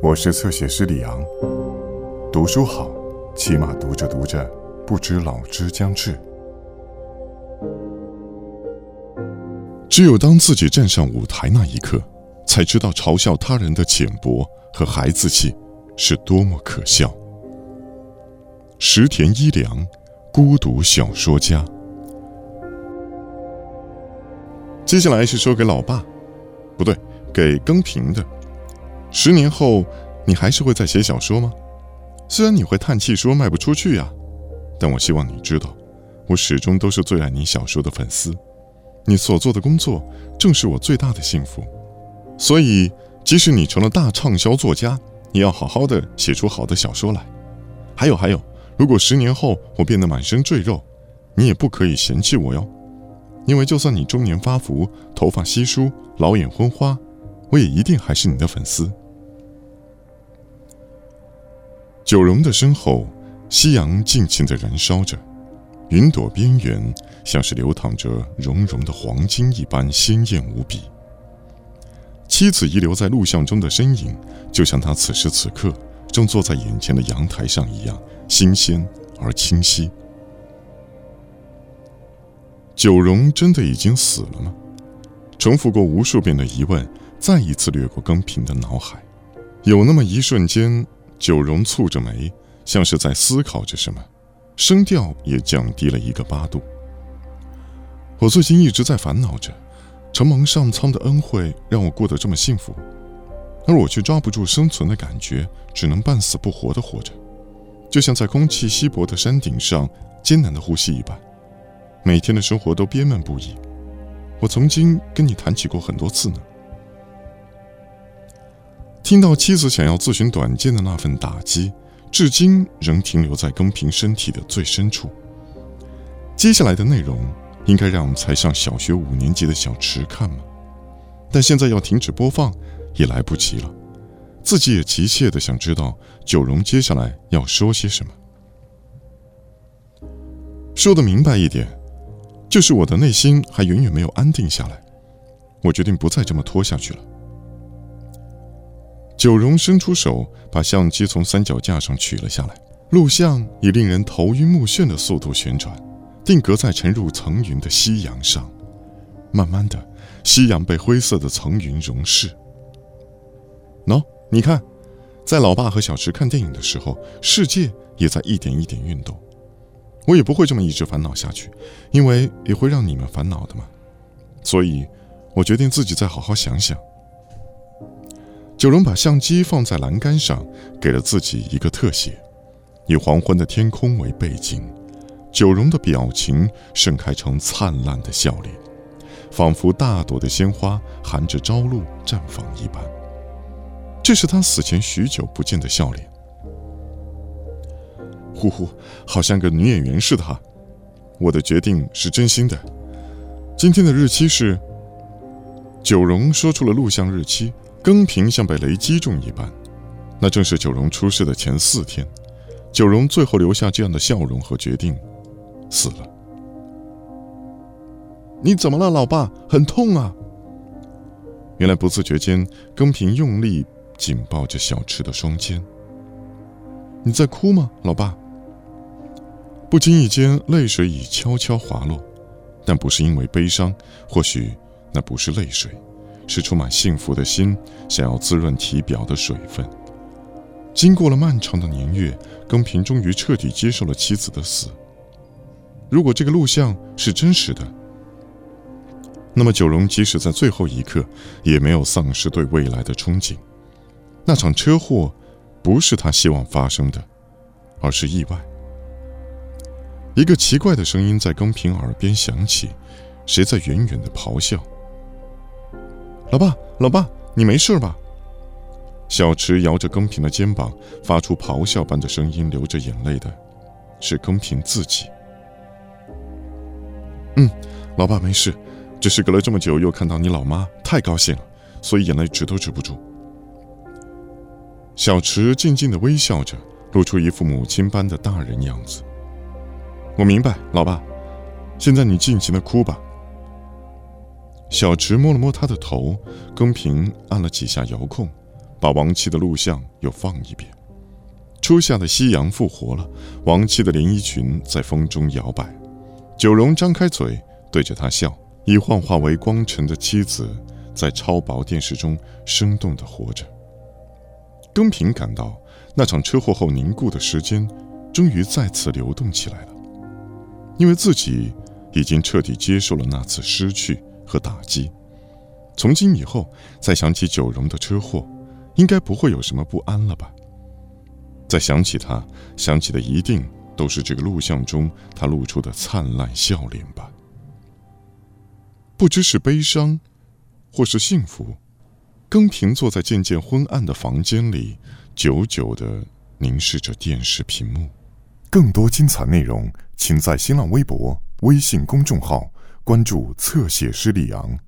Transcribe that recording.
我是侧写师李昂。读书好，起码读着读着，不知老之将至。只有当自己站上舞台那一刻，才知道嘲笑他人的浅薄和孩子气是多么可笑。石田一良，孤独小说家。接下来是说给老爸，不对，给更平的。十年后，你还是会再写小说吗？虽然你会叹气说卖不出去呀，但我希望你知道，我始终都是最爱你小说的粉丝。你所做的工作正是我最大的幸福。所以，即使你成了大畅销作家，也要好好的写出好的小说来。还有还有，如果十年后我变得满身赘肉，你也不可以嫌弃我哟，因为就算你中年发福、头发稀疏、老眼昏花。我也一定还是你的粉丝。九荣的身后，夕阳尽情的燃烧着，云朵边缘像是流淌着融融的黄金一般鲜艳无比。妻子遗留在录像中的身影，就像他此时此刻正坐在眼前的阳台上一样新鲜而清晰。九荣真的已经死了吗？重复过无数遍的疑问。再一次掠过更平的脑海，有那么一瞬间，九荣蹙着眉，像是在思考着什么，声调也降低了一个八度。我最近一直在烦恼着，承蒙上苍的恩惠，让我过得这么幸福，而我却抓不住生存的感觉，只能半死不活的活着，就像在空气稀薄的山顶上艰难的呼吸一般，每天的生活都憋闷不已。我曾经跟你谈起过很多次呢。听到妻子想要自寻短见的那份打击，至今仍停留在更平身体的最深处。接下来的内容应该让才上小学五年级的小池看吗？但现在要停止播放也来不及了。自己也急切的想知道九荣接下来要说些什么。说的明白一点，就是我的内心还远远没有安定下来。我决定不再这么拖下去了。九荣伸出手，把相机从三脚架上取了下来。录像以令人头晕目眩的速度旋转，定格在沉入层云的夕阳上。慢慢的，夕阳被灰色的层云溶蚀。喏，你看，在老爸和小池看电影的时候，世界也在一点一点运动。我也不会这么一直烦恼下去，因为也会让你们烦恼的嘛。所以，我决定自己再好好想想。九荣把相机放在栏杆上，给了自己一个特写，以黄昏的天空为背景。九荣的表情盛开成灿烂的笑脸，仿佛大朵的鲜花含着朝露绽放一般。这是他死前许久不见的笑脸。呼呼，好像个女演员似的哈。我的决定是真心的。今天的日期是……九荣说出了录像日期。更平像被雷击中一般，那正是九荣出事的前四天。九荣最后留下这样的笑容和决定，死了。你怎么了，老爸？很痛啊！原来不自觉间，更平用力紧抱着小池的双肩。你在哭吗，老爸？不经意间，泪水已悄悄滑落，但不是因为悲伤，或许那不是泪水。是充满幸福的心，想要滋润体表的水分。经过了漫长的年月，更平终于彻底接受了妻子的死。如果这个录像是真实的，那么九荣即使在最后一刻，也没有丧失对未来的憧憬。那场车祸，不是他希望发生的，而是意外。一个奇怪的声音在更平耳边响起，谁在远远的咆哮？老爸，老爸，你没事吧？小池摇着更平的肩膀，发出咆哮般的声音，流着眼泪的，是更平自己。嗯，老爸没事，只是隔了这么久又看到你老妈，太高兴了，所以眼泪止都止不住。小池静静的微笑着，露出一副母亲般的大人样子。我明白，老爸，现在你尽情的哭吧。小池摸了摸他的头，更平按了几下遥控，把亡妻的录像又放一遍。初夏的夕阳复活了，亡妻的连衣裙在风中摇摆。九荣张开嘴对着他笑，已幻化为光尘的妻子在超薄电视中生动地活着。更平感到那场车祸后凝固的时间，终于再次流动起来了，因为自己已经彻底接受了那次失去和打击。从今以后，再想起九荣的车祸，应该不会有什么不安了吧？再想起他，想起的一定都是这个录像中他露出的灿烂笑脸吧。不知是悲伤，或是幸福，更平坐在渐渐昏暗的房间里，久久的凝视着电视屏幕。更多精彩内容，请在新浪微博、微信公众号关注“侧写师李昂”。